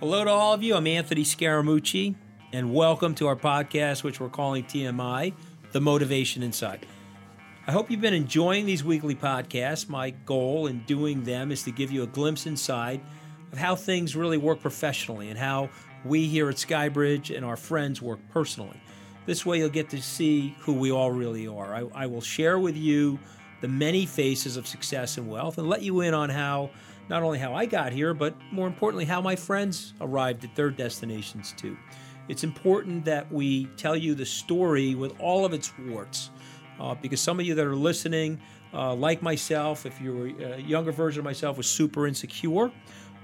Hello to all of you. I'm Anthony Scaramucci, and welcome to our podcast, which we're calling TMI The Motivation Inside. I hope you've been enjoying these weekly podcasts. My goal in doing them is to give you a glimpse inside of how things really work professionally and how we here at Skybridge and our friends work personally. This way, you'll get to see who we all really are. I, I will share with you the many faces of success and wealth and let you in on how not only how I got here, but more importantly, how my friends arrived at their destinations too. It's important that we tell you the story with all of its warts, uh, because some of you that are listening, uh, like myself, if you're a younger version of myself, was super insecure,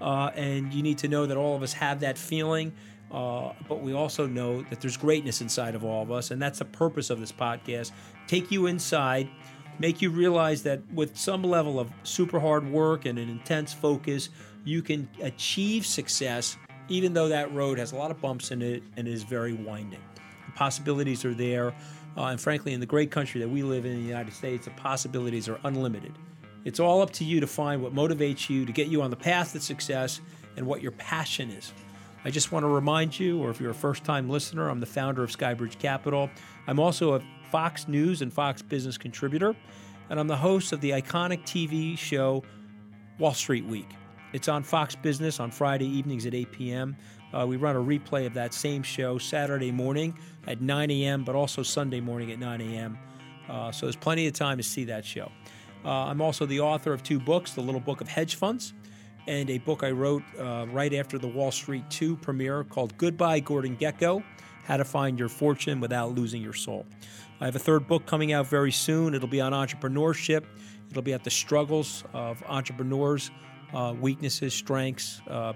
uh, and you need to know that all of us have that feeling. Uh, but we also know that there's greatness inside of all of us, and that's the purpose of this podcast. Take you inside make you realize that with some level of super hard work and an intense focus, you can achieve success, even though that road has a lot of bumps in it and is very winding. The possibilities are there. Uh, and frankly, in the great country that we live in, in the United States, the possibilities are unlimited. It's all up to you to find what motivates you to get you on the path to success and what your passion is. I just want to remind you, or if you're a first time listener, I'm the founder of Skybridge Capital. I'm also a Fox News and Fox Business contributor, and I'm the host of the iconic TV show Wall Street Week. It's on Fox Business on Friday evenings at 8 p.m. Uh, we run a replay of that same show Saturday morning at 9 a.m., but also Sunday morning at 9 a.m. Uh, so there's plenty of time to see that show. Uh, I'm also the author of two books The Little Book of Hedge Funds and a book I wrote uh, right after the Wall Street 2 premiere called Goodbye, Gordon Gekko How to Find Your Fortune Without Losing Your Soul. I have a third book coming out very soon. It'll be on entrepreneurship, it'll be at the struggles of entrepreneurs, uh, weaknesses, strengths, uh,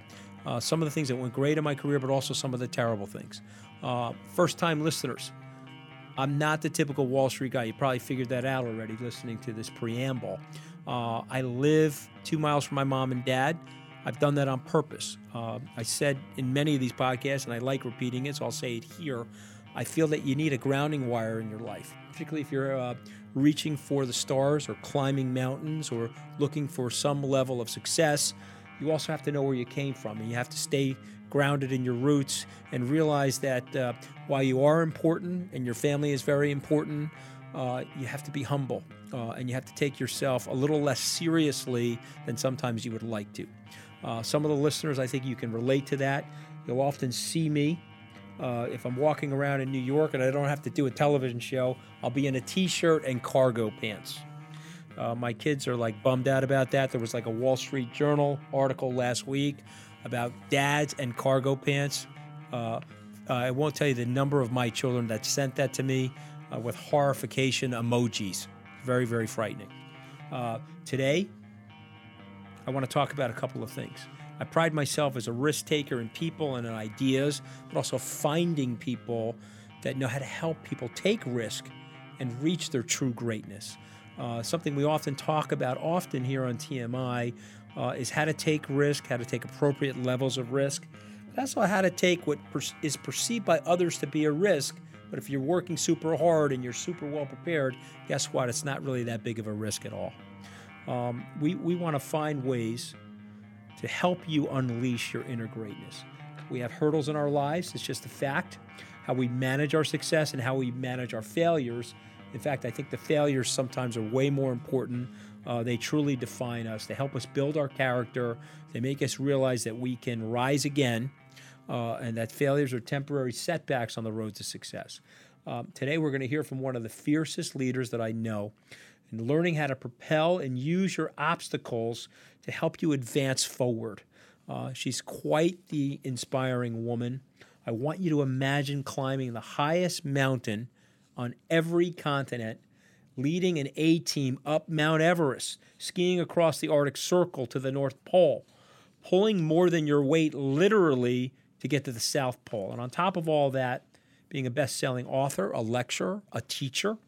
uh, some of the things that went great in my career, but also some of the terrible things. Uh, first time listeners, I'm not the typical Wall Street guy. You probably figured that out already listening to this preamble. Uh, I live two miles from my mom and dad. I've done that on purpose. Uh, I said in many of these podcasts, and I like repeating it, so I'll say it here. I feel that you need a grounding wire in your life, particularly if you're uh, reaching for the stars or climbing mountains or looking for some level of success. You also have to know where you came from, and you have to stay grounded in your roots and realize that uh, while you are important and your family is very important, uh, you have to be humble uh, and you have to take yourself a little less seriously than sometimes you would like to. Uh, some of the listeners, I think you can relate to that. You'll often see me uh, if I'm walking around in New York and I don't have to do a television show, I'll be in a t shirt and cargo pants. Uh, my kids are like bummed out about that. There was like a Wall Street Journal article last week about dads and cargo pants. Uh, I won't tell you the number of my children that sent that to me uh, with horrification emojis. Very, very frightening. Uh, today, I want to talk about a couple of things. I pride myself as a risk taker in people and in ideas, but also finding people that know how to help people take risk and reach their true greatness. Uh, something we often talk about often here on TMI uh, is how to take risk, how to take appropriate levels of risk, but also how to take what per- is perceived by others to be a risk. But if you're working super hard and you're super well prepared, guess what? It's not really that big of a risk at all. Um, we we want to find ways to help you unleash your inner greatness. We have hurdles in our lives, it's just a fact. How we manage our success and how we manage our failures. In fact, I think the failures sometimes are way more important. Uh, they truly define us. They help us build our character. They make us realize that we can rise again uh, and that failures are temporary setbacks on the road to success. Um, today, we're going to hear from one of the fiercest leaders that I know and learning how to propel and use your obstacles to help you advance forward. Uh, she's quite the inspiring woman. I want you to imagine climbing the highest mountain on every continent, leading an A team up Mount Everest, skiing across the Arctic Circle to the North Pole, pulling more than your weight literally to get to the South Pole. And on top of all that, being a best selling author, a lecturer, a teacher,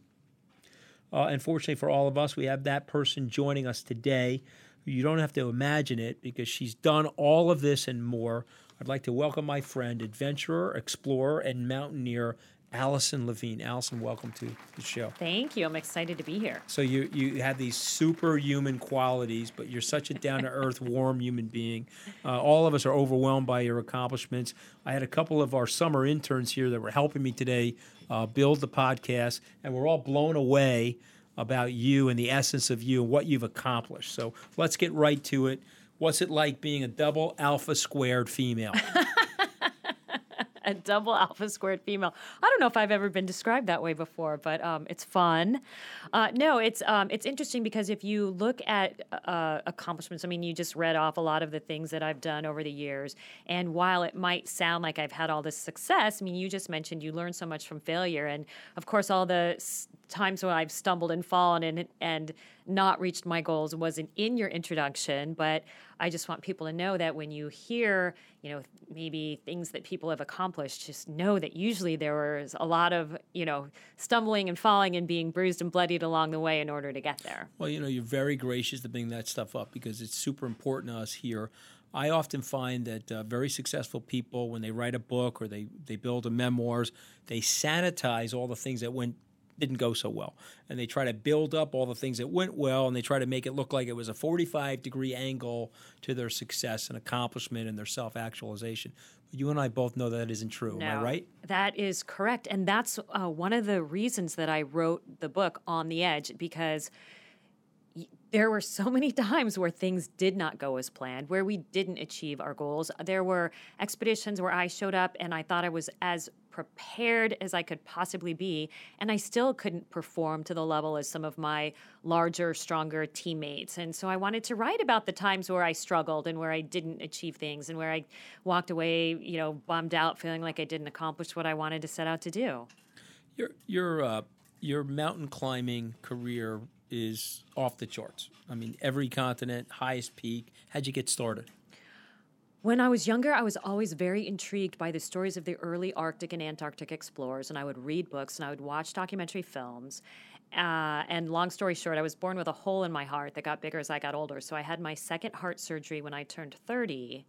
uh, unfortunately for all of us, we have that person joining us today. You don't have to imagine it because she's done all of this and more. I'd like to welcome my friend, adventurer, explorer, and mountaineer Alison Levine. Alison, welcome to the show. Thank you. I'm excited to be here. So you you have these superhuman qualities, but you're such a down to earth, warm human being. Uh, all of us are overwhelmed by your accomplishments. I had a couple of our summer interns here that were helping me today uh, build the podcast, and we're all blown away about you and the essence of you and what you've accomplished. So let's get right to it. What's it like being a double alpha squared female? a double alpha squared female. I don't know if I've ever been described that way before, but um, it's fun. Uh, no, it's um, it's interesting because if you look at uh, accomplishments, I mean, you just read off a lot of the things that I've done over the years, and while it might sound like I've had all this success, I mean, you just mentioned you learn so much from failure, and of course, all the s- times when I've stumbled and fallen and and not reached my goals wasn't in your introduction, but I just want people to know that when you hear, you know, maybe things that people have accomplished, just know that usually there was a lot of, you know, stumbling and falling and being bruised and bloodied along the way in order to get there. Well, you know, you're very gracious to bring that stuff up because it's super important to us here. I often find that uh, very successful people, when they write a book or they, they build a memoirs, they sanitize all the things that went didn't go so well. And they try to build up all the things that went well and they try to make it look like it was a 45 degree angle to their success and accomplishment and their self actualization. But you and I both know that isn't true. No, Am I right? That is correct. And that's uh, one of the reasons that I wrote the book On the Edge because there were so many times where things did not go as planned, where we didn't achieve our goals. There were expeditions where I showed up and I thought I was as prepared as I could possibly be, and I still couldn't perform to the level as some of my larger, stronger teammates. And so I wanted to write about the times where I struggled and where I didn't achieve things and where I walked away, you know, bummed out, feeling like I didn't accomplish what I wanted to set out to do. Your your uh, your mountain climbing career is off the charts. I mean, every continent, highest peak. How'd you get started? When I was younger, I was always very intrigued by the stories of the early Arctic and Antarctic explorers, and I would read books and I would watch documentary films. Uh, and long story short, I was born with a hole in my heart that got bigger as I got older. So I had my second heart surgery when I turned 30.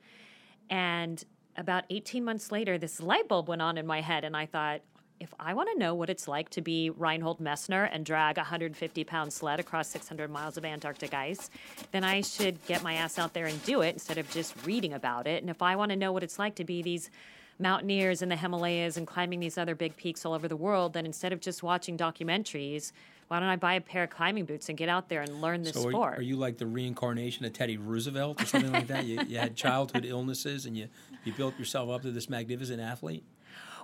And about 18 months later, this light bulb went on in my head, and I thought, if I want to know what it's like to be Reinhold Messner and drag a 150 pound sled across 600 miles of Antarctic ice, then I should get my ass out there and do it instead of just reading about it. And if I want to know what it's like to be these mountaineers in the Himalayas and climbing these other big peaks all over the world, then instead of just watching documentaries, why don't I buy a pair of climbing boots and get out there and learn this so are, sport? Are you like the reincarnation of Teddy Roosevelt or something like that? You, you had childhood illnesses and you, you built yourself up to this magnificent athlete?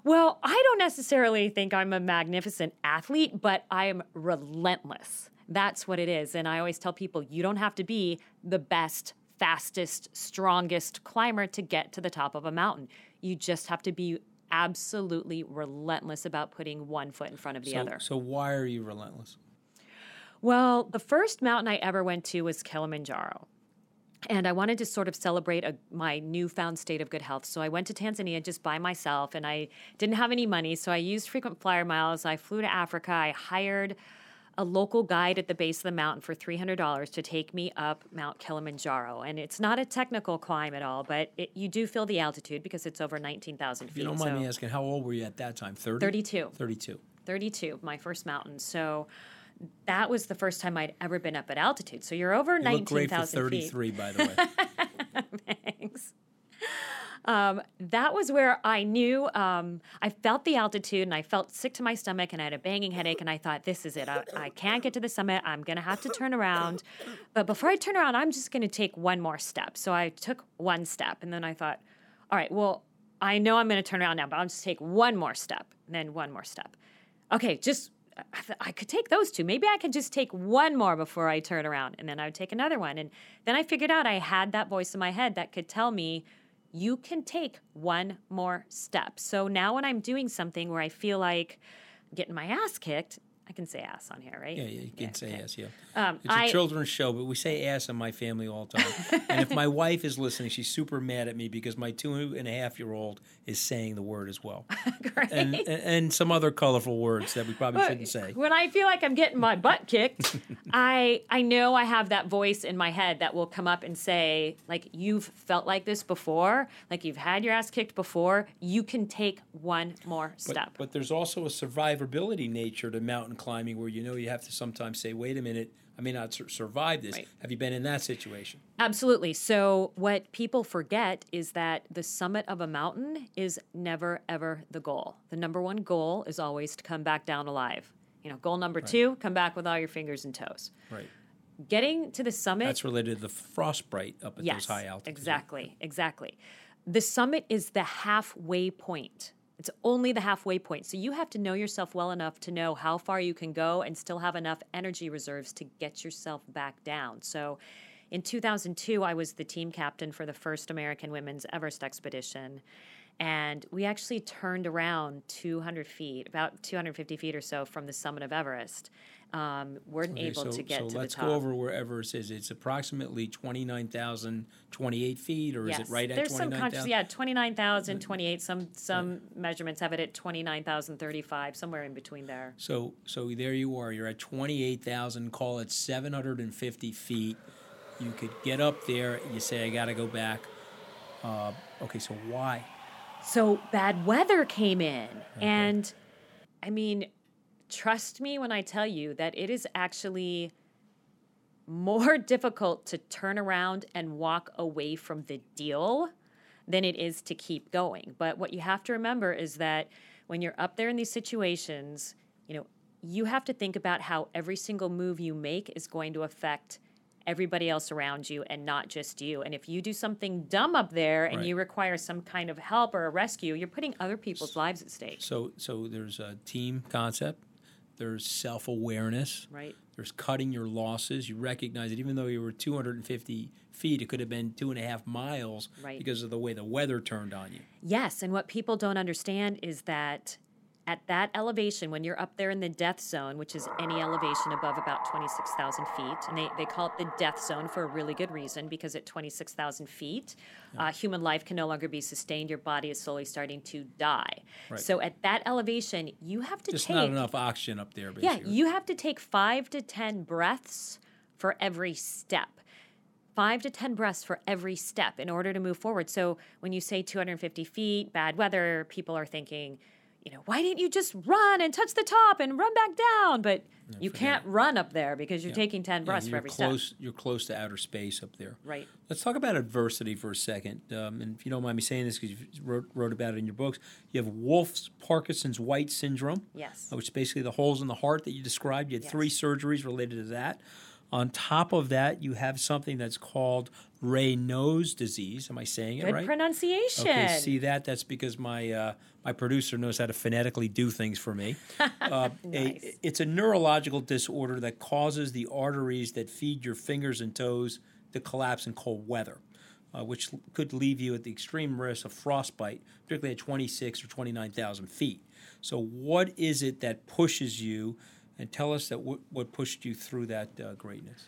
Well, I don't necessarily think I'm a magnificent athlete, but I am relentless. That's what it is. And I always tell people you don't have to be the best, fastest, strongest climber to get to the top of a mountain. You just have to be absolutely relentless about putting one foot in front of the so, other. So, why are you relentless? Well, the first mountain I ever went to was Kilimanjaro. And I wanted to sort of celebrate a, my newfound state of good health. So I went to Tanzania just by myself and I didn't have any money. So I used frequent flyer miles. I flew to Africa. I hired a local guide at the base of the mountain for $300 to take me up Mount Kilimanjaro. And it's not a technical climb at all, but it, you do feel the altitude because it's over 19,000 feet. You don't mind so me asking, how old were you at that time? 30? 32. 32. 32, my first mountain. So that was the first time I'd ever been up at altitude. So you're over you 19,000 feet. 33, by the way. Thanks. Um, that was where I knew um, I felt the altitude and I felt sick to my stomach and I had a banging headache and I thought, this is it. I, I can't get to the summit. I'm going to have to turn around. But before I turn around, I'm just going to take one more step. So I took one step and then I thought, all right, well, I know I'm going to turn around now, but I'll just take one more step and then one more step. Okay, just I could take those two. Maybe I could just take one more before I turn around, and then I would take another one. And then I figured out I had that voice in my head that could tell me, you can take one more step. So now when I'm doing something where I feel like getting my ass kicked, I can say ass on here, right? Yeah, yeah, you can say okay. ass. Yeah, Um, it's a I- children's show, but we say ass in my family all the time. and if my wife is listening, she's super mad at me because my two and a half year old is saying the word as well, Great. and, and and some other colorful words that we probably shouldn't say. When I feel like I'm getting my butt kicked, I I know I have that voice in my head that will come up and say, like, you've felt like this before, like you've had your ass kicked before. You can take one more But, step. but there's also a survivability nature to mountain climbing where you know you have to sometimes say, wait a minute, I may not sur- survive this. Right. Have you been in that situation? Absolutely. So, what people forget is that the summit of a mountain is never, ever the goal. The number one goal is always to come back down alive. You know, goal number two, come back with all your fingers and toes. Right. Getting to the summit That's related to the frostbite up at yes, those high altitudes. Exactly, exactly. The summit is the halfway point. It's only the halfway point. So you have to know yourself well enough to know how far you can go and still have enough energy reserves to get yourself back down. So in 2002, I was the team captain for the first American Women's Everest expedition. And we actually turned around 200 feet, about 250 feet or so from the summit of Everest. Um, weren't Okay, able so, to get so to let's the top. go over where Everest is. It's approximately 29,028 feet, or is it right at There's some 29,000? countries, yeah, 29,000, 28. Some some measurements have it at 29,035, somewhere in between there. So, so there you are. You're at 28,000, call it 750 feet. You could get up there. You say, I got to go back. Uh, okay, so why? So bad weather came in. And I mean, trust me when I tell you that it is actually more difficult to turn around and walk away from the deal than it is to keep going. But what you have to remember is that when you're up there in these situations, you know, you have to think about how every single move you make is going to affect everybody else around you and not just you. And if you do something dumb up there and Right. you require some kind of help or a rescue, you're putting other people's lives at stake. So, so there's a team concept. There's self awareness. Right. There's cutting your losses. You recognize that even though you were 250 feet, it could have been two and a half miles Right. because of the way the weather turned on you. Yes, and what people don't understand is that at that elevation, when you're up there in the death zone, which is any elevation above about 26,000 feet, and they, they call it the death zone for a really good reason because at 26,000 feet, uh, human life can no longer be sustained. Your body is slowly starting to die. Right. So at that elevation, you have to Just take. not enough oxygen up there. Yeah, you have to take five to 10 breaths for every step. Five to 10 breaths for every step in order to move forward. So when you say 250 feet, bad weather, people are thinking, you know, why didn't you just run and touch the top and run back down? But you can't run up there because you're taking 10 Yeah, breaths for every close. step. You're close to outer space up there. Right. Let's talk about adversity for a second. Um, and if you don't mind me saying this, because you wrote, wrote about it in your books, you have Wolff's Parkinson's White syndrome. Yes. Which is basically the holes in the heart that you described. You had Yes. three surgeries related to that. On top of that, you have something that's called Raynaud's disease. Am I saying it Good right? pronunciation. Okay, see that? That's because my uh, my producer knows how to phonetically do things for me. Uh, a- Nice. it's a neurological disorder that causes the arteries that feed your fingers and toes to collapse in cold weather, uh, which could leave you at the extreme risk of frostbite, particularly at 26 or 29,000 feet. So, what is it that pushes you? And tell us that what, what pushed you through that uh, greatness.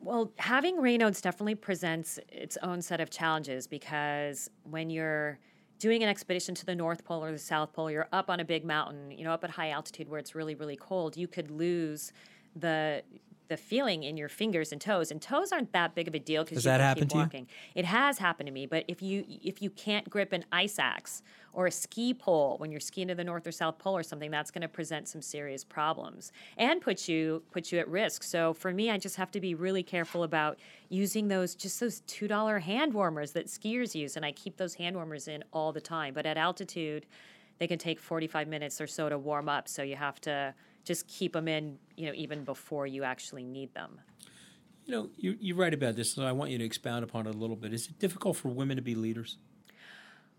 Well, having Raynaud's definitely presents its own set of challenges because when you're doing an expedition to the North Pole or the South Pole, you're up on a big mountain, you know, up at high altitude where it's really, really cold, you could lose the the feeling in your fingers and toes. And toes aren't that big of a deal because you that can happen keep to you? walking. It has happened to me, but if you if you can't grip an ice axe or a ski pole when you're skiing to the North or South Pole or something, that's going to present some serious problems and put you put you at risk. So for me, I just have to be really careful about using those just those two dollar hand warmers that skiers use, and I keep those hand warmers in all the time. But at altitude, they can take 45 minutes or so to warm up, so you have to just keep them in, you know, even before you actually need them. You know, you, you write about this, so I want you to expound upon it a little bit. Is it difficult for women to be leaders?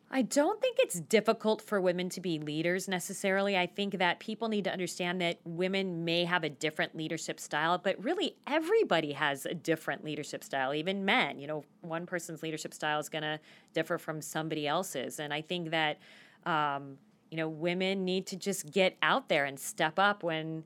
I don't think it's difficult for women to be leaders necessarily. I think that people need to understand that women may have a different leadership style, but really everybody has a different leadership style, even men. You know, one person's leadership style is going to differ from somebody else's. And I think that, um, you know, women need to just get out there and step up when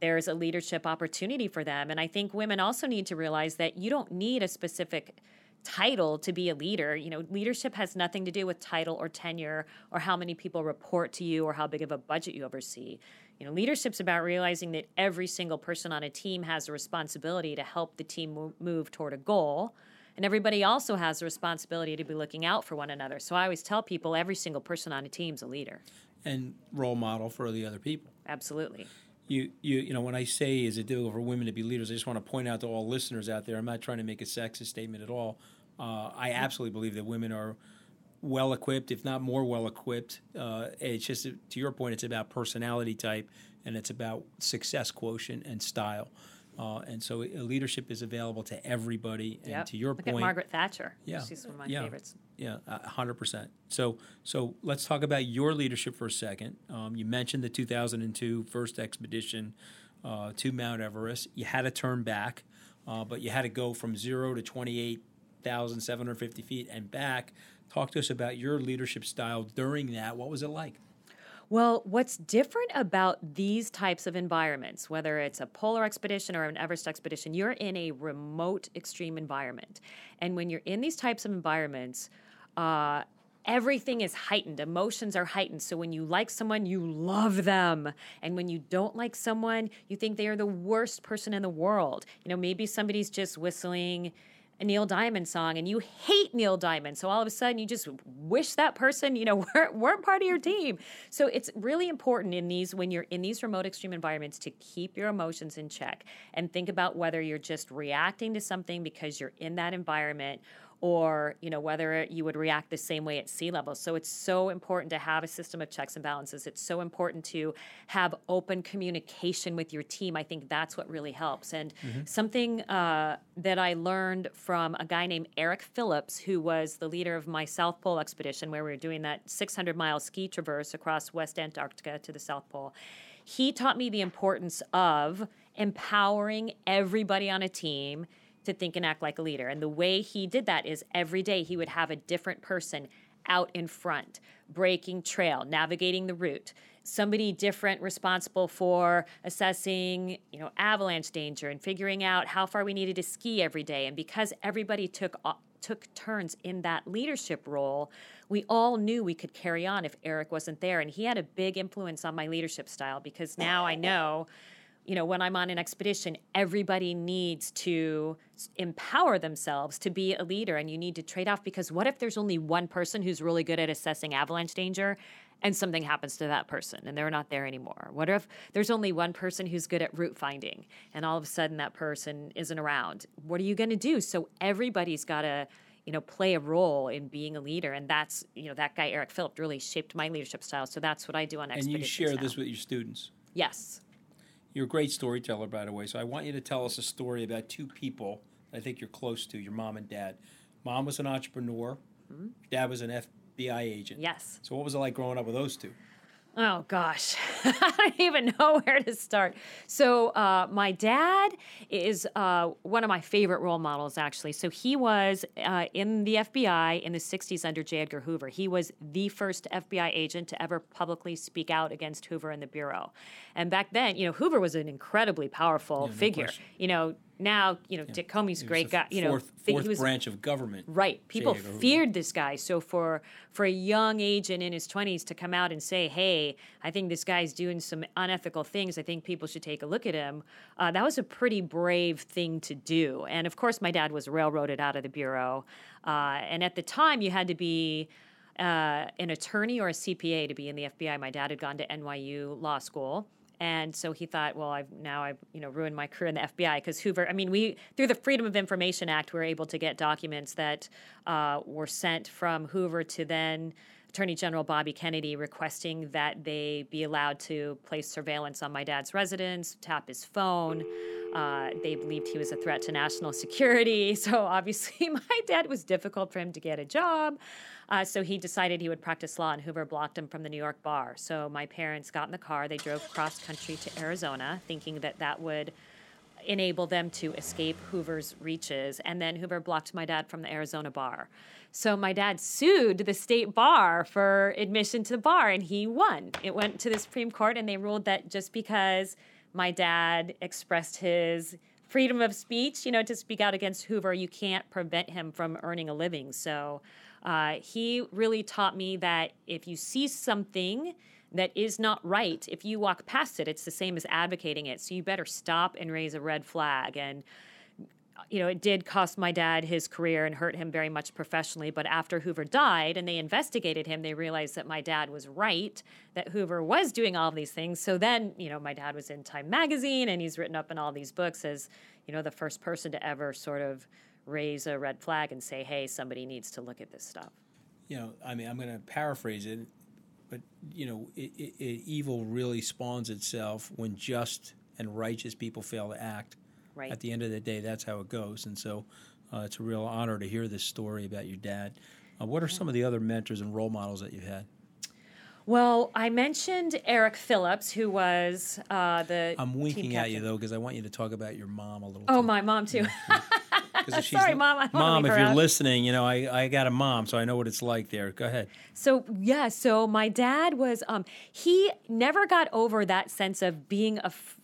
there's a leadership opportunity for them. And I think women also need to realize that you don't need a specific title to be a leader. You know, leadership has nothing to do with title or tenure or how many people report to you or how big of a budget you oversee. You know, leadership's about realizing that every single person on a team has a responsibility to help the team move toward a goal. And everybody also has a responsibility to be looking out for one another. So I always tell people every single person on a team is a leader. And role model for the other people. Absolutely. You, you, you know, when I say is it difficult for women to be leaders, I just want to point out to all listeners out there. I'm not trying to make a sexist statement at all. Uh, I absolutely believe that women are well equipped, if not more well equipped. Uh, it's just to your point, it's about personality type and it's about success quotient and style. Uh, and so leadership is available to everybody. And to your Look point, at Margaret Thatcher. Yeah, she's one of my yeah, favorites. Yeah, hundred percent. So, so let's talk about your leadership for a second. Um, you mentioned the 2002 first expedition uh, to Mount Everest. You had to turn back, uh, but you had to go from zero to 28,750 feet and back. Talk to us about your leadership style during that. What was it like? Well, what's different about these types of environments, whether it's a polar expedition or an Everest expedition, you're in a remote, extreme environment. And when you're in these types of environments, uh, everything is heightened. Emotions are heightened. So when you like someone, you love them. And when you don't like someone, you think they are the worst person in the world. You know, maybe somebody's just whistling a Neil Diamond song and you hate Neil Diamond. So all of a sudden you just wish that person, you know, weren't, weren't part of your mm-hmm. team. So it's really important in these, when you're in these remote extreme environments, to keep your emotions in check and think about whether you're just reacting to something because you're in that environment or you know whether you would react the same way at sea level. So it's so important to have a system of checks and balances. It's so important to have open communication with your team. I think that's what really helps. And mm-hmm. something uh, that i learned from a guy named eric phillips who was the leader of my south pole expedition where we were doing that 600 mile ski traverse across west antarctica to the south pole. He taught me the importance of empowering everybody on a team to think and act like a leader. And the way he did that is every day he would have a different person out in front, breaking trail, navigating the route. Somebody different responsible for assessing, you know, avalanche danger and figuring out how far we needed to ski every day. And because everybody took took turns in that leadership role, we all knew we could carry on if Eric wasn't there. And he had a big influence on my leadership style because now I know you know, when I'm on an expedition, everybody needs to empower themselves to be a leader, and you need to trade off because what if there's only one person who's really good at assessing avalanche danger and something happens to that person and they're not there anymore? What if there's only one person who's good at route finding and all of a sudden that person isn't around? What are you going to do? So everybody's got to you know play a role in being a leader and that's you know that guy eric philip really shaped my leadership style so that's what i do on expeditions and you share now. this with your students yes you're a great storyteller, by the way. So I want you to tell us a story about two people I think you're close to your mom and dad. Mom was an entrepreneur, mm-hmm. dad was an FBI agent. Yes. So what was it like growing up with those two? Oh gosh, I don't even know where to start. So uh, my dad is uh, one of my favorite role models, actually. So he was uh, in the FBI in the '60s under J. Edgar Hoover. He was the first FBI agent to ever publicly speak out against Hoover and the bureau. And back then, you know, Hoover was an incredibly powerful yeah, figure. No you know, now you know yeah. Dick Comey's a great guy. You know, fourth, fourth was, branch of government. Right. People feared this guy. So for for a young agent in his twenties to come out and say, "Hey, I think this guy's doing some unethical things. I think people should take a look at him," uh, that was a pretty brave thing to do. And of course, my dad was railroaded out of the bureau. Uh, and at the time, you had to be. Uh, an attorney or a CPA to be in the FBI. My dad had gone to NYU Law School, and so he thought, well, I've now I've you know ruined my career in the FBI because Hoover. I mean, we through the Freedom of Information Act, we were able to get documents that uh, were sent from Hoover to then Attorney General Bobby Kennedy requesting that they be allowed to place surveillance on my dad's residence, tap his phone. Uh, they believed he was a threat to national security. So obviously, my dad was difficult for him to get a job. Uh, so he decided he would practice law, and Hoover blocked him from the New York bar. So my parents got in the car. They drove cross country to Arizona, thinking that that would enable them to escape Hoover's reaches. And then Hoover blocked my dad from the Arizona bar. So my dad sued the state bar for admission to the bar and he won. It went to the Supreme Court and they ruled that just because my dad expressed his freedom of speech, you know, to speak out against Hoover, you can't prevent him from earning a living. So uh, he really taught me that if you see something that is not right, if you walk past it, it's the same as advocating it. So you better stop and raise a red flag. And you know, it did cost my dad his career and hurt him very much professionally. But after Hoover died and they investigated him, they realized that my dad was right, that Hoover was doing all these things. So then, you know, my dad was in Time magazine and he's written up in all these books as, you know, the first person to ever sort of raise a red flag and say, hey, somebody needs to look at this stuff. You know, I mean, I'm going to paraphrase it, but, you know, it, it, it, evil really spawns itself when just and righteous people fail to act. Right. At the end of the day, that's how it goes. And so uh, it's a real honor to hear this story about your dad. Uh, what are some of the other mentors and role models that you've had? Well, I mentioned Eric Phillips, who was uh, the. I'm winking at you though because I want you to talk about your mom a little. Oh, too. my mom too. Sorry, Mom. I mom, if you're listening, you know I, I got a mom, so I know what it's like there. Go ahead. So yeah, so my dad was um he never got over that sense of being a f-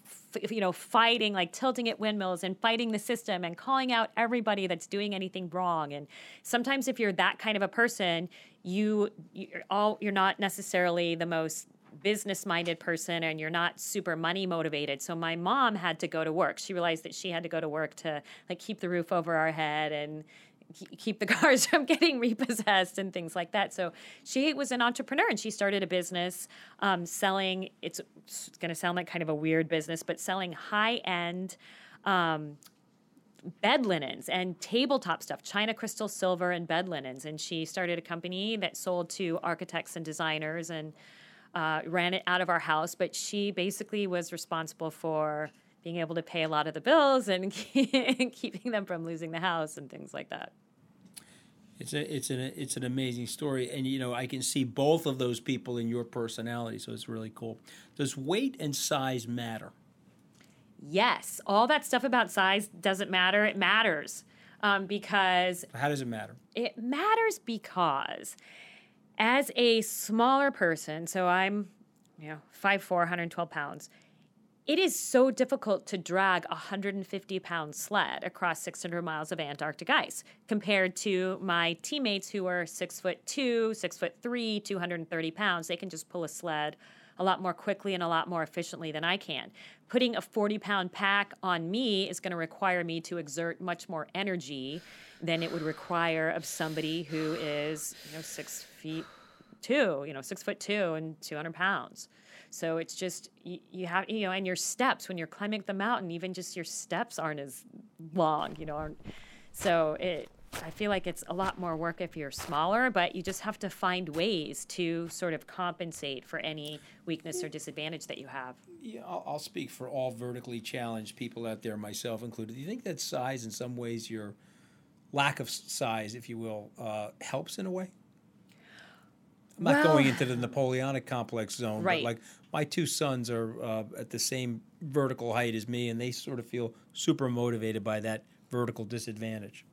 you know fighting like tilting at windmills and fighting the system and calling out everybody that's doing anything wrong and sometimes if you're that kind of a person you you're all you're not necessarily the most business minded person and you're not super money motivated so my mom had to go to work she realized that she had to go to work to like keep the roof over our head and keep the cars from getting repossessed and things like that. So she was an entrepreneur and she started a business um, selling. It's, it's going to sound like kind of a weird business, but selling high end. Um, bed linens and tabletop stuff, china, crystal, silver, and bed linens. And she started a company that sold to architects and designers and uh, ran it out of our house. But she basically was responsible for being able to pay a lot of the bills and keeping them from losing the house and things like that. It's a it's an it's an amazing story, and you know I can see both of those people in your personality, so it's really cool. Does weight and size matter? Yes, all that stuff about size doesn't matter. It matters um, because How does it matter? it matters because as a smaller person, so I'm, you know, 5'4", 112 pounds, it is so difficult to drag a 150 pound sled across 600 miles of Antarctic ice compared to my teammates who are six foot two, six foot three, 230 pounds. They can just pull a sled a lot more quickly and a lot more efficiently than I can. Putting a 40 pound pack on me is going to require me to exert much more energy than it would require of somebody who is, you know, six feet two, you know, six foot two and 200 pounds. So it's just, you, you have, you know, and your steps when you're climbing the mountain, even just your steps aren't as long, you know. Aren't, so it, I feel like it's a lot more work if you're smaller, but you just have to find ways to sort of compensate for any weakness or disadvantage that you have. Yeah, I'll, I'll speak for all vertically challenged people out there, myself included. Do you think that size, in some ways, your lack of size, if you will, uh, helps in a way? I'm not Well- going into the Napoleonic complex zone, Right. but like my two sons are uh, at the same vertical height as me, and they sort of feel super motivated by that vertical disadvantage.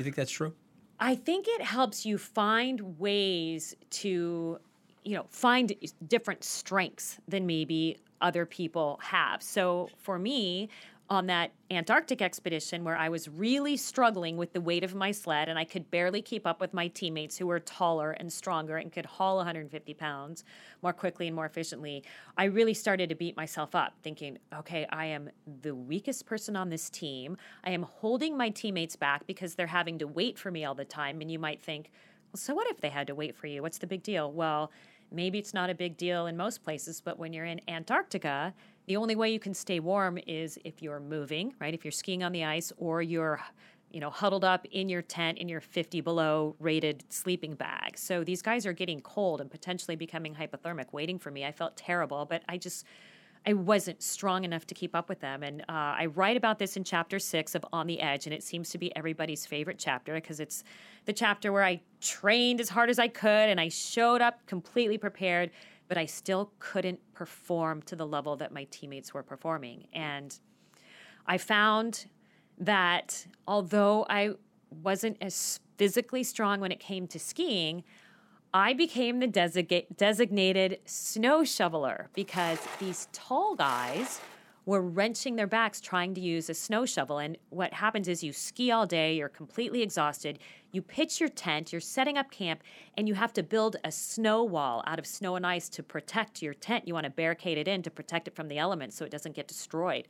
You think that's true? I think it helps you find ways to, you know, find different strengths than maybe other people have. So for me, on that Antarctic expedition where I was really struggling with the weight of my sled and I could barely keep up with my teammates who were taller and stronger and could haul 150 pounds more quickly and more efficiently, I really started to beat myself up, thinking, okay, I am the weakest person on this team. I am holding my teammates back because they're having to wait for me all the time. And you might think, well, so what if they had to wait for you? What's the big deal? Well, maybe it's not a big deal in most places, but when you're in Antarctica, the only way you can stay warm is if you're moving, right? If you're skiing on the ice or you're you know, huddled up in your tent in your 50 below rated sleeping bag. So these guys are getting cold and potentially becoming hypothermic waiting for me. I felt terrible, but I just I wasn't strong enough to keep up with them. And uh, I write about this in chapter six of On the Edge, and it seems to be everybody's favorite chapter because it's the chapter where I trained as hard as I could and I showed up completely prepared, but I still couldn't perform to the level that my teammates were performing. And I found that although I wasn't as physically strong when it came to skiing, I became the designated snow shoveler because these tall guys were wrenching their backs trying to use a snow shovel. And what happens is you ski all day, you're completely exhausted, you pitch your tent, you're setting up camp, and you have to build a snow wall out of snow and ice to protect your tent. You want to barricade it in to protect it from the elements so it doesn't get destroyed.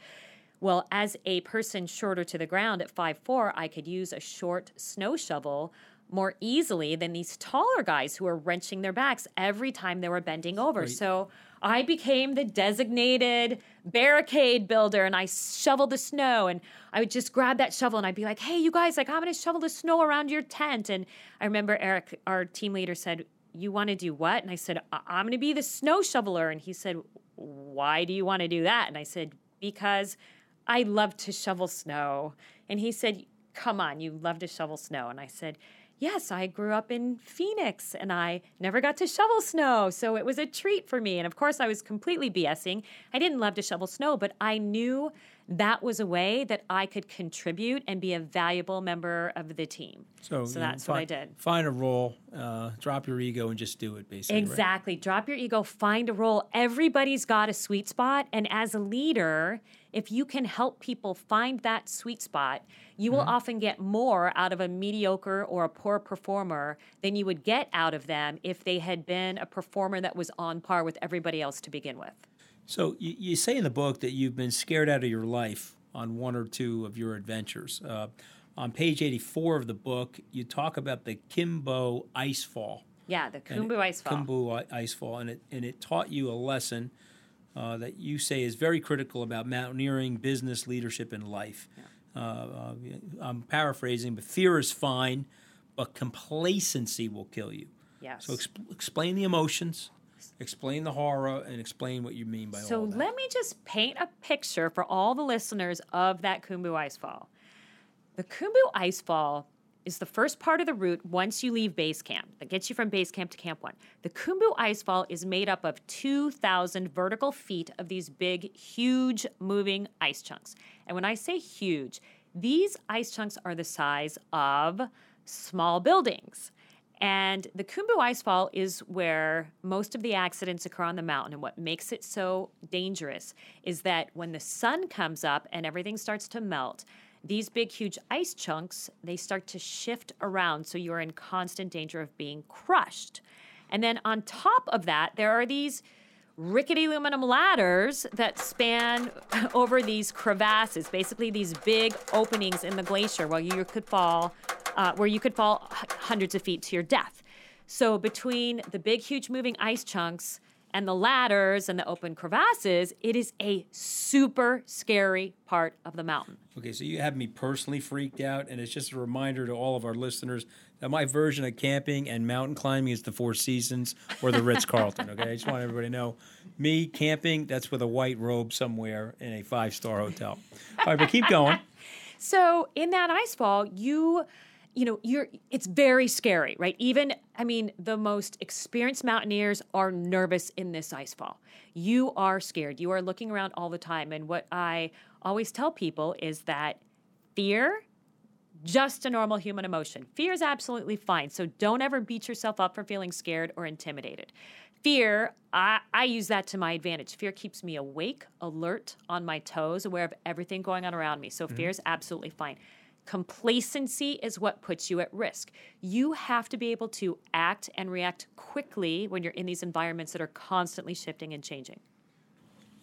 Well, as a person shorter to the ground at 5'4, I could use a short snow shovel more easily than these taller guys who were wrenching their backs every time they were bending over. Right. So I became the designated barricade builder and I shoveled the snow and I would just grab that shovel and I'd be like, hey, you guys, like, I'm to shovel the snow around your tent. And I remember Eric, our team leader, said, you want to do what? And I said, I'm going to be the snow shoveler. And he said, why do you want to do that? And I said, because I love to shovel snow. And he said, come on, you love to shovel snow. And I said, yes, I grew up in Phoenix and I never got to shovel snow. So it was a treat for me. And of course, I was completely BSing. I didn't love to shovel snow, but I knew that was a way that I could contribute and be a valuable member of the team. So, so that's know, find, what I did. Find a role, uh, drop your ego, and just do it, basically. Exactly. Right? Drop your ego, find a role. Everybody's got a sweet spot. And as a leader, if you can help people find that sweet spot, you will mm-hmm. often get more out of a mediocre or a poor performer than you would get out of them if they had been a performer that was on par with everybody else to begin with. So you, you, say in the book that you've been scared out of your life on one or two of your adventures. Uh, on page 84 of the book, you talk about the Kimbo Icefall. Yeah, the Khumbu ice fall. Icefall, and it and it taught you a lesson uh, that you say is very critical about mountaineering, business, leadership, and life. Yeah. Uh, uh, I'm paraphrasing, but fear is fine, but complacency will kill you. Yes. So exp- explain the emotions, Explain the horror and explain what you mean by so all that. So let me just paint a picture for all the listeners of that Khumbu Icefall. The Khumbu Icefall is the first part of the route once you leave base camp that gets you from base camp to camp one. The Khumbu Icefall is made up of 2,000 vertical feet of these big, huge moving ice chunks. And when I say huge, these ice chunks are the size of small buildings. And the Khumbu Icefall is where most of the accidents occur on the mountain. And what makes it so dangerous is that when the sun comes up and everything starts to melt, these big, huge ice chunks, they start to shift around. So you're in constant danger of being crushed. And then on top of that, there are these rickety aluminum ladders that span over these crevasses, basically these big openings in the glacier where you could fall uh, where you could fall hundreds of feet to your death. So between the big, huge moving ice chunks and the ladders and the open crevasses, it is a super scary part of the mountain. Okay, so you have me personally freaked out, and it's just a reminder to all of our listeners that my version of camping and mountain climbing is the Four Seasons or the Ritz Carlton. Okay, I just want everybody to know me camping, that's with a white robe somewhere in a five star hotel. All right, but keep going. So in that ice fall, you you know you're it's very scary right? Even i mean the most experienced mountaineers are nervous in this ice fall. You are scared. You are looking around all the time. And what i always tell people is that fear just a normal human emotion. Fear is absolutely fine. So don't ever beat yourself up for feeling scared or intimidated. Fear I, I use that to my advantage. Fear keeps me awake alert on my toes aware of everything going on around me. So mm-hmm. fear is absolutely fine Complacency is what puts you at risk. You have to be able to act and react quickly when you're in these environments that are constantly shifting and changing.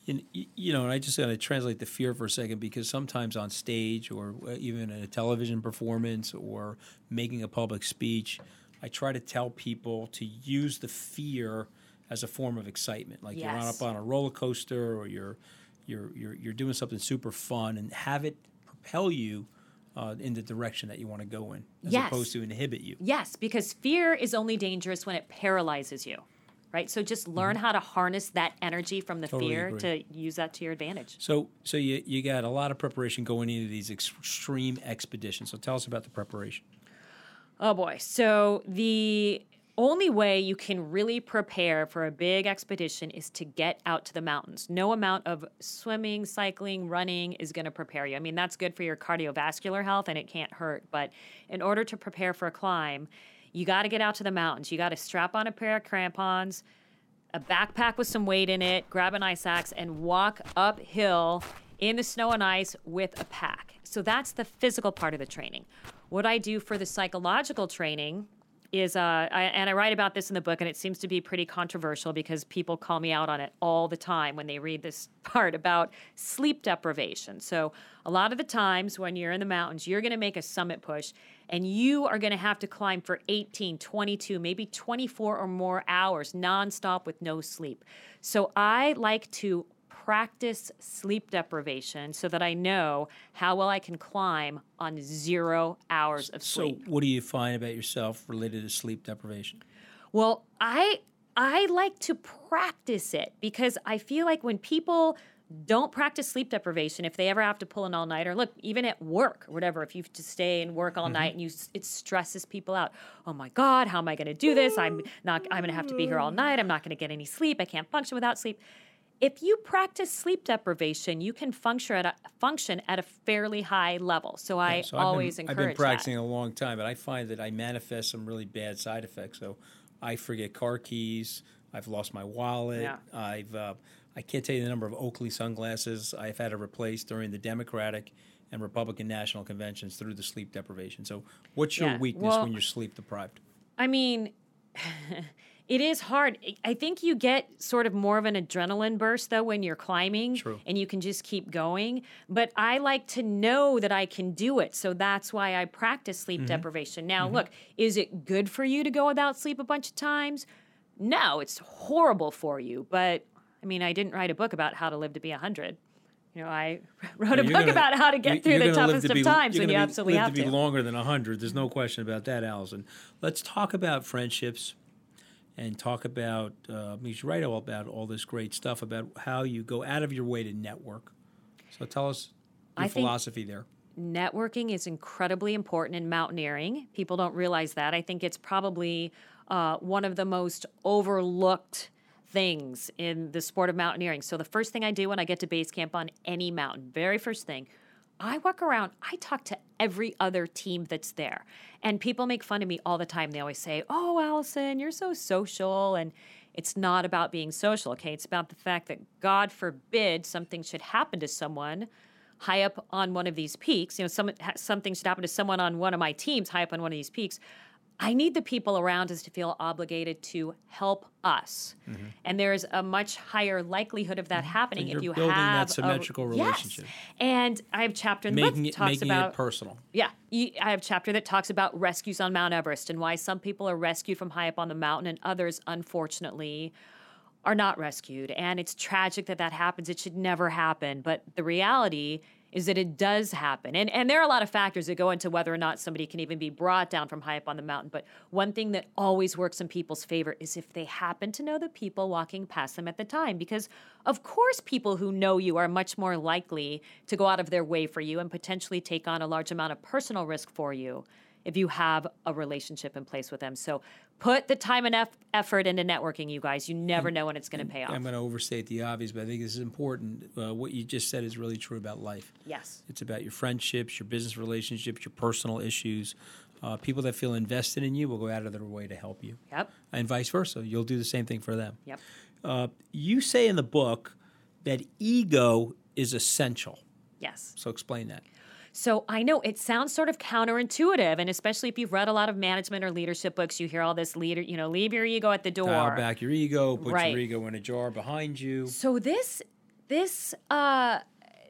And, you know, and I just got to translate the fear for a second because sometimes on stage or uh, even in a television performance or making a public speech, I try to tell people to use the fear as a form of excitement. Like yes. you're on up on a roller coaster or you're you're you're you're doing something super fun and have it propel you uh, in the direction that you want to go in, as yes. opposed to inhibit you. Yes, because fear is only dangerous when it paralyzes you. Right, so just learn mm-hmm. how to harness that energy from the totally fear agree. to use that to your advantage. So, so you you got a lot of preparation going into these extreme expeditions. So, tell us about the preparation. Oh boy! So the only way you can really prepare for a big expedition is to get out to the mountains. No amount of swimming, cycling, running is going to prepare you. I mean, that's good for your cardiovascular health and it can't hurt. But in order to prepare for a climb, you got to get out to the mountains. You got to strap on a pair of crampons, a backpack with some weight in it, grab an ice axe, and walk uphill in the snow and ice with a pack. So that's the physical part of the training. What I do for the psychological training is, uh, I, and I write about this in the book, and it seems to be pretty controversial because people call me out on it all the time when they read this part about sleep deprivation. So, a lot of the times when you're in the mountains, you're going to make a summit push, and you are going to have to climb for 18, 22, maybe 24 or more hours nonstop with no sleep. So, I like to practice sleep deprivation so that I know how well I can climb on zero hours of sleep. So, what do you find about yourself related to sleep deprivation? Well, I I like to practice it because I feel like when people don't practice sleep deprivation if they ever have to pull an all-nighter look even at work or whatever if you have to stay and work all mm-hmm. night and you it stresses people out oh my god how am i going to do this i'm not i'm going to have to be here all night i'm not going to get any sleep i can't function without sleep if you practice sleep deprivation, you can function at a, function at a fairly high level. So I so always been, encourage. I've been practicing that. a long time, but I find that I manifest some really bad side effects. So I forget car keys. I've lost my wallet. Yeah. I've uh, I can't tell you the number of Oakley sunglasses I've had to replace during the Democratic and Republican national conventions through the sleep deprivation. So what's your yeah. weakness well, when you're sleep deprived? I mean. It is hard. I think you get sort of more of an adrenaline burst though when you're climbing True. and you can just keep going. But I like to know that I can do it. So that's why I practice sleep mm-hmm. deprivation. Now, mm-hmm. look, is it good for you to go without sleep a bunch of times? No, it's horrible for you. But I mean, I didn't write a book about how to live to be 100. You know, I wrote a book gonna, about how to get through the toughest be, of times when you absolutely live have to. be longer than 100. There's no question about that, Alison. Let's talk about friendships and talk about, uh, you write all about all this great stuff about how you go out of your way to network. So tell us your I philosophy there. Networking is incredibly important in mountaineering. People don't realize that. I think it's probably uh, one of the most overlooked things in the sport of mountaineering. So the first thing I do when I get to base camp on any mountain, very first thing, I walk around, I talk to every other team that's there. And people make fun of me all the time. They always say, Oh, Alison, you're so social. And it's not about being social, okay? It's about the fact that God forbid something should happen to someone high up on one of these peaks. You know, some, something should happen to someone on one of my teams high up on one of these peaks. I need the people around us to feel obligated to help us. Mm-hmm. And there's a much higher likelihood of that mm-hmm. happening if you building have that symmetrical a, relationship. Yes. And I have a chapter in the making book it, talks making about it personal. Yeah, I have a chapter that talks about rescues on Mount Everest and why some people are rescued from high up on the mountain and others, unfortunately, are not rescued. And it's tragic that that happens. It should never happen. But the reality is that it does happen. And, and there are a lot of factors that go into whether or not somebody can even be brought down from high up on the mountain. But one thing that always works in people's favor is if they happen to know the people walking past them at the time. Because, of course, people who know you are much more likely to go out of their way for you and potentially take on a large amount of personal risk for you if you have a relationship in place with them. So put the time and eff- effort into networking, you guys. You never know when it's going to pay off. I'm going to overstate the obvious, but I think this is important. Uh, what you just said is really true about life. Yes. It's about your friendships, your business relationships, your personal issues. Uh, people that feel invested in you will go out of their way to help you. Yep. And vice versa. You'll do the same thing for them. Yep. Uh, you say in the book that ego is essential. Yes. So explain that. So I know it sounds sort of counterintuitive, and especially if you've read a lot of management or leadership books, you hear all this leader, you know, leave your ego at the door. Dial back your ego, put right. your ego in a jar behind you. So this this uh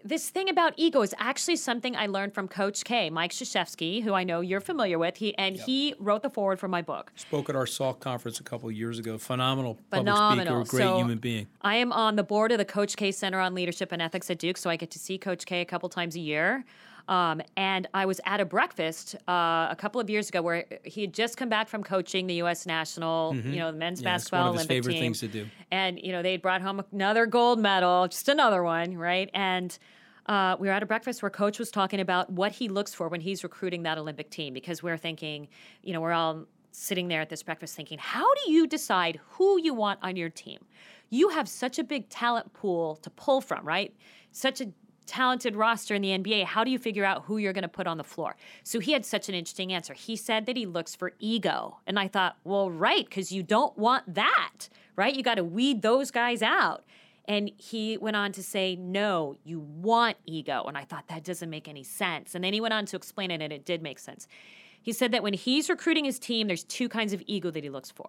this thing about ego is actually something I learned from Coach K, Mike Krzyzewski, who I know you're familiar with. He and yep. he wrote the foreword for my book. Spoke at our SALT conference a couple years ago. Phenomenal, phenomenal, speaker, great so human being. I am on the board of the Coach K Center on Leadership and Ethics at Duke, so I get to see Coach K a couple times a year. Um, and I was at a breakfast uh, a couple of years ago where he had just come back from coaching the U.S. national, mm-hmm. you know, the men's yeah, basketball Olympic favorite team. things to do. And you know, they brought home another gold medal, just another one, right? And uh, we were at a breakfast where coach was talking about what he looks for when he's recruiting that Olympic team because we're thinking, you know, we're all sitting there at this breakfast thinking, how do you decide who you want on your team? You have such a big talent pool to pull from, right? Such a talented roster in the NBA. How do you figure out who you're going to put on the floor? So he had such an interesting answer. He said that he looks for ego. And I thought, well, right, because you don't want that, right? You got to weed those guys out. And he went on to say, no, you want ego. And I thought that doesn't make any sense. And then he went on to explain it, and it did make sense. He said that when he's recruiting his team, there's two kinds of ego that he looks for.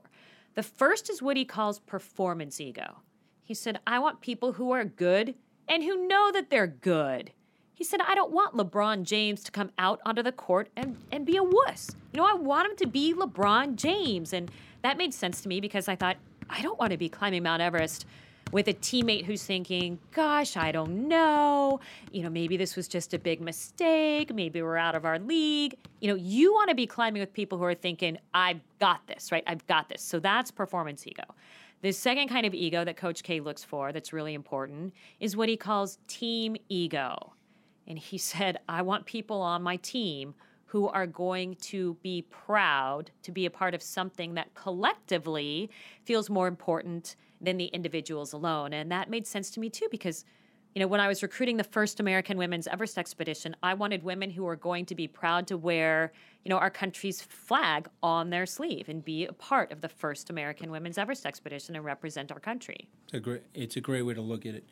The first is what he calls performance ego. He said, I want people who are good and who know that they're good. He said, I don't want LeBron James to come out onto the court and, and be a wuss. You know, I want him to be LeBron James. And that made sense to me because I thought, I don't want to be climbing Mount Everest with a teammate who's thinking, gosh, I don't know. You know, maybe this was just a big mistake. Maybe we're out of our league. You know, you want to be climbing with people who are thinking, I've got this, right? I've got this. So that's performance ego. The second kind of ego that Coach K looks for that's really important is what he calls team ego. And he said, I want people on my team who are going to be proud to be a part of something that collectively feels more important than the individuals alone. And that made sense to me too, because you know, when I was recruiting the first American Women's Everest expedition, I wanted women who were going to be proud to wear, you know, our country's flag on their sleeve and be a part of the first American Women's Everest expedition and represent our country. It's a great, it's a great way to look at it.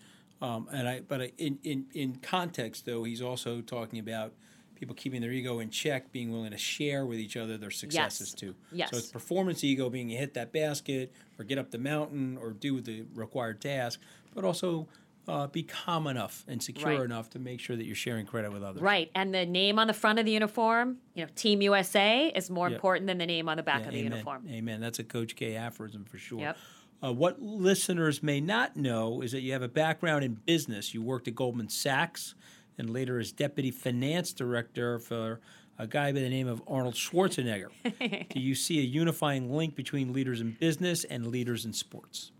Um, and I, but I, in, in in context though, he's also talking about people keeping their ego in check, being willing to share with each other their successes Yes. too. Yes. So it's performance ego, being you hit that basket or get up the mountain or do the required task, but also uh, be calm enough and secure Right. enough to make sure that you're sharing credit with others. Right. And the name on the front of the uniform, you know, Team USA is more Yep. important than the name on the back Yeah, of the amen. uniform. Amen. That's a Coach K aphorism for sure. Yep. Uh, what listeners may not know is that you have a background in business. You worked at Goldman Sachs and later as deputy finance director for a guy by the name of Arnold Schwarzenegger. Do you see a unifying link between leaders in business and leaders in sports?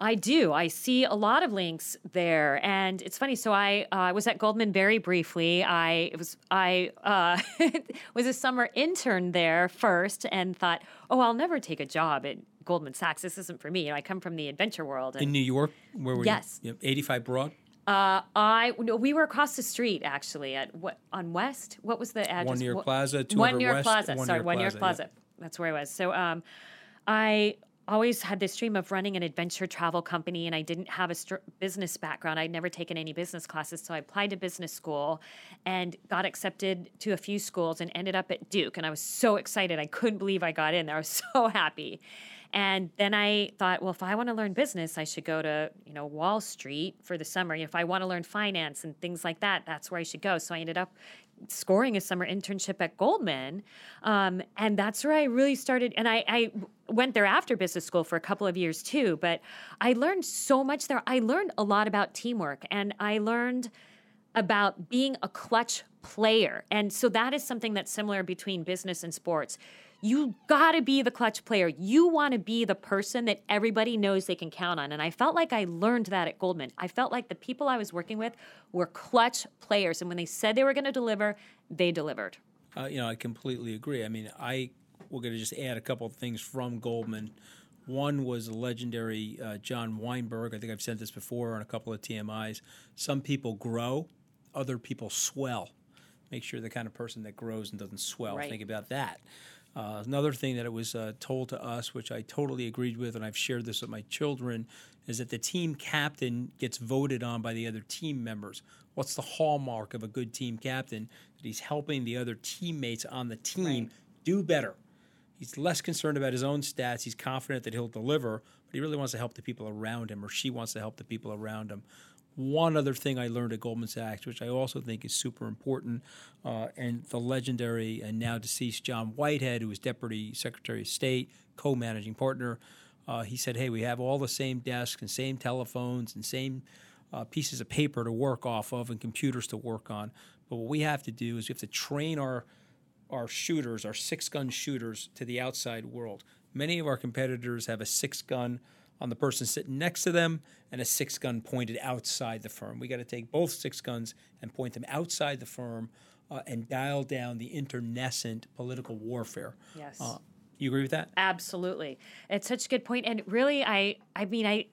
I do. I see a lot of links there, and it's funny. So I uh, was at Goldman very briefly. I it was I uh, was a summer intern there first, and thought, oh, I'll never take a job at Goldman Sachs. This isn't for me. You know, I come from the adventure world, In New York, where were Yes. you? Yep, 85 Broad, uh, I no, we were across the street actually at what on West. What was the address? One New York What- Plaza, One 200 New York Plaza. Sorry, One New York Plaza, Plaza. That's where I was. So um, I always had this dream of running an adventure travel company, and I didn't have a str- business background. I'd never taken any business classes, so I applied to business school and got accepted to a few schools and ended up at Duke. And I was so excited. I couldn't believe I got in there. I was so happy. And then I thought, well, if I want to learn business, I should go to, you know, Wall Street for the summer. If I want to learn finance and things like that, that's where I should go. So I ended up scoring a summer internship at Goldman. Um, and that's where I really started. And I, I went there after business school for a couple of years too. But I learned so much there. I learned a lot about teamwork and I learned about being a clutch player. And so that is something that's similar between business and sports. You got to be the clutch player. You want to be the person that everybody knows they can count on. And I felt like I learned that at Goldman. I felt like the people I was working with were clutch players. And when they said they were going to deliver, they delivered. Uh, you know, I completely agree. I mean, I we're going to just add a couple of things from Goldman. One was the legendary uh, John Weinberg. I think I've said this before on a couple of TMIs. Some people grow, other people swell. Make sure the kind of person that grows and doesn't swell. Right. Think about that. Uh, another thing that it was uh, told to us, which I totally agreed with, and I've shared this with my children, is that the team captain gets voted on by the other team members. What's the hallmark of a good team captain? That he's helping the other teammates on the team do better. He's less concerned about his own stats. He's confident that he'll deliver, but he really wants to help the people around him, or she wants to help the people around him. One other thing I learned at Goldman Sachs, which I also think is super important, uh, and the legendary and now deceased John Whitehead, who was Deputy Secretary of State, co managing partner, uh, he said, Hey, we have all the same desks and same telephones and same uh, pieces of paper to work off of and computers to work on. But what we have to do is we have to train our our shooters, our six gun shooters, to the outside world. Many of our competitors have a six gun on the person sitting next to them and a six gun pointed outside the firm. We got to take both six guns and point them outside the firm uh, and dial down the internecent political warfare. Yes. Uh, You agree with that? Absolutely. It's such a good point. And really, I, I mean, I,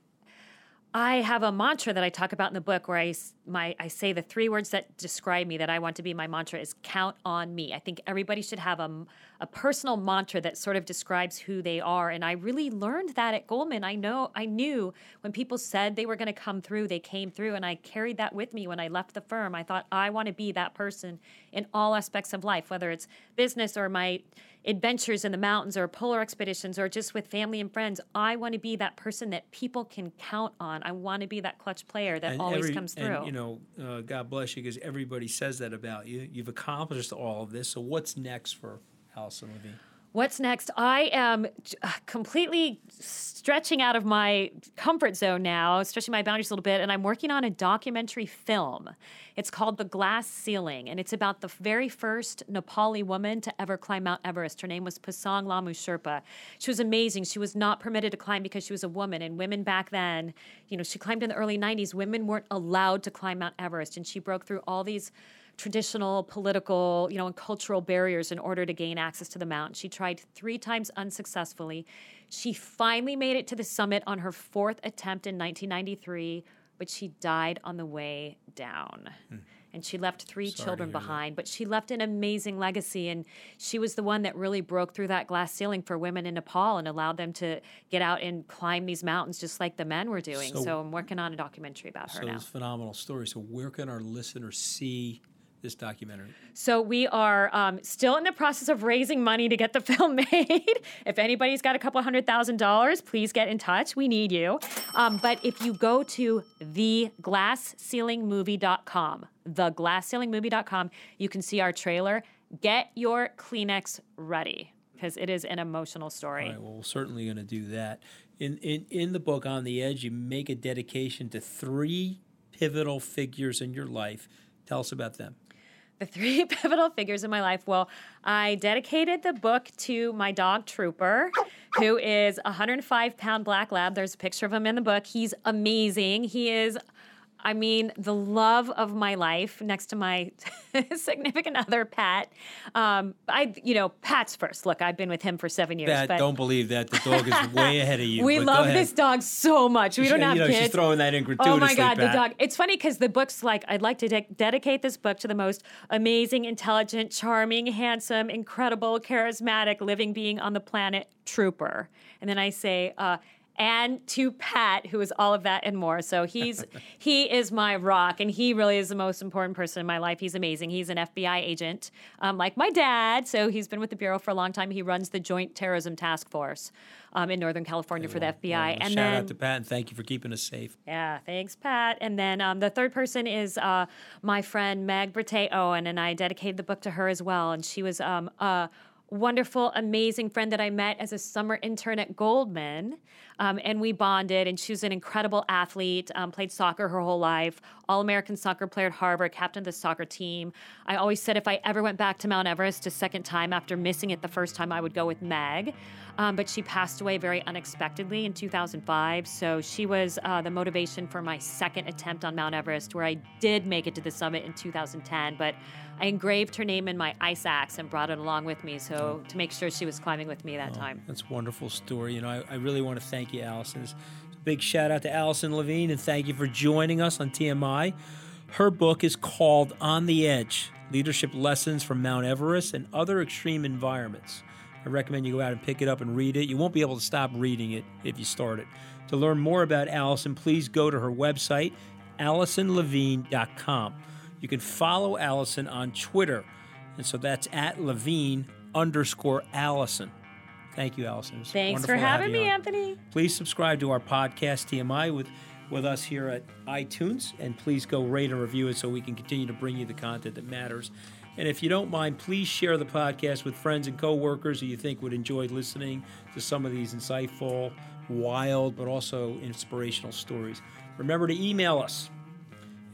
I have a mantra that I talk about in the book where I, my, I say the three words that describe me that I want to be my mantra is count on me. I think everybody should have a, a personal mantra that sort of describes who they are. And I really learned that at Goldman. I know, I knew when people said they were going to come through, they came through. And I carried that with me when I left the firm. I thought, I want to be that person in all aspects of life, whether it's business or my, adventures in the mountains or polar expeditions or just with family and friends. I want to be that person that people can count on. I want to be that clutch player that And always every- comes through. And, you know, uh, God bless you because everybody says that about you. You've accomplished all of this. So what's next for Alison Levine? What's next? I am uh, completely stretching out of my comfort zone now, stretching my boundaries a little bit, and I'm working on a documentary film. It's called The Glass Ceiling, and it's about the very first Nepali woman to ever climb Mount Everest. Her name was Pasang Lamu Sherpa. She was amazing. She was not permitted to climb because she was a woman, and women back then, you know, she climbed in the early 90s. Women weren't allowed to climb Mount Everest, and she broke through all these traditional political, you know, and cultural barriers in order to gain access to the mountain. She tried three times unsuccessfully. She finally made it to the summit on her fourth attempt in 1993, but she died on the way down. Hmm. And she left three Sorry children hear that. behind, but she left an amazing legacy. And she was the one that really broke through that glass ceiling for women in Nepal and allowed them to get out and climb these mountains just like the men were doing. So- So, I'm working on a documentary about her So now. it's a phenomenal story. So where can our listeners see this documentary? So we are um, still in the process of raising money to get the film made. if anybody's got a couple hundred thousand dollars, please get in touch. We need you. Um, but if you go to theglassceilingmovie.com, theglassceilingmovie.com, you can see our trailer. Get your Kleenex ready because it is an emotional story. Right, well, we're certainly going to do that. In, in in the book On the Edge, you make a dedication to three pivotal figures in your life. Tell us about them. The three pivotal figures in my life. Well, I dedicated the book to my dog Trooper, who is a 105 pound black lab. There's a picture of him in the book. He's amazing. He is. I mean, the love of my life next to my significant other, Pat. Um, I, you know, Pat's first. Look, I've been with him for seven years. That but don't believe that the dog is way ahead of you. we love this dog so much. We don't You have know, kids. she's throwing that in gratuitously. Oh my God, the dog. It's funny because the book's like, I'd like to de- dedicate this book to the most amazing, intelligent, charming, handsome, incredible, charismatic living being on the planet, Trooper. And then I say, uh, and to Pat, who is all of that and more. So he's he is my rock, and he really is the most important person in my life. He's amazing. He's an FBI agent, um, like my dad. So he's been with the bureau for a long time. He runs the Joint Terrorism Task Force um, in Northern California for the FBI. And shout then out to Pat and thank you for keeping us safe. yeah, thanks, Pat. And then um, the third person is uh, my friend Meg Berté Owen, and I dedicated the book to her as well. And she was um, a wonderful, amazing friend that I met as a summer intern at Goldman. Um, and we bonded, and she was an incredible athlete, um, played soccer her whole life, all American soccer player at Harvard, captain of the soccer team. I always said if I ever went back to Mount Everest a second time after missing it the first time, I would go with Meg. Um, but she passed away very unexpectedly in 2005. So she was uh, the motivation for my second attempt on Mount Everest, where I did make it to the summit in 2010. But I engraved her name in my ice axe and brought it along with me, so oh. to make sure she was climbing with me that oh, time. That's a wonderful story. You know, I, I really want to thank you, Alison. It's a big shout out to Alison Levine and thank you for joining us on TMI. Her book is called On the Edge Leadership Lessons from Mount Everest and Other Extreme Environments. I recommend you go out and pick it up and read it. You won't be able to stop reading it if you start it. To learn more about Alison, please go to her website, AlisonLevine.com. You can follow Alison on Twitter, and so that's at Levine underscore Alison. Thank you, Alison. Thanks for wonderful to have having me, on. Anthony. Please subscribe to our podcast TMI with with us here at iTunes, and please go rate and review it so we can continue to bring you the content that matters. And if you don't mind, please share the podcast with friends and coworkers who you think would enjoy listening to some of these insightful, wild, but also inspirational stories. Remember to email us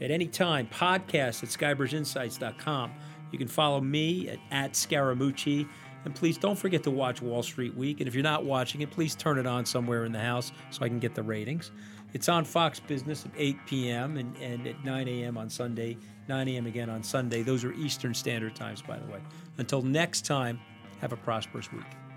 at any time, podcast at skybridgeinsights.com. You can follow me at, at Scaramucci. And please don't forget to watch Wall Street Week. And if you're not watching it, please turn it on somewhere in the house so I can get the ratings. It's on Fox Business at 8 p.m. and, and at 9 a.m. on Sunday, 9 a.m. again on Sunday. Those are Eastern Standard Times, by the way. Until next time, have a prosperous week.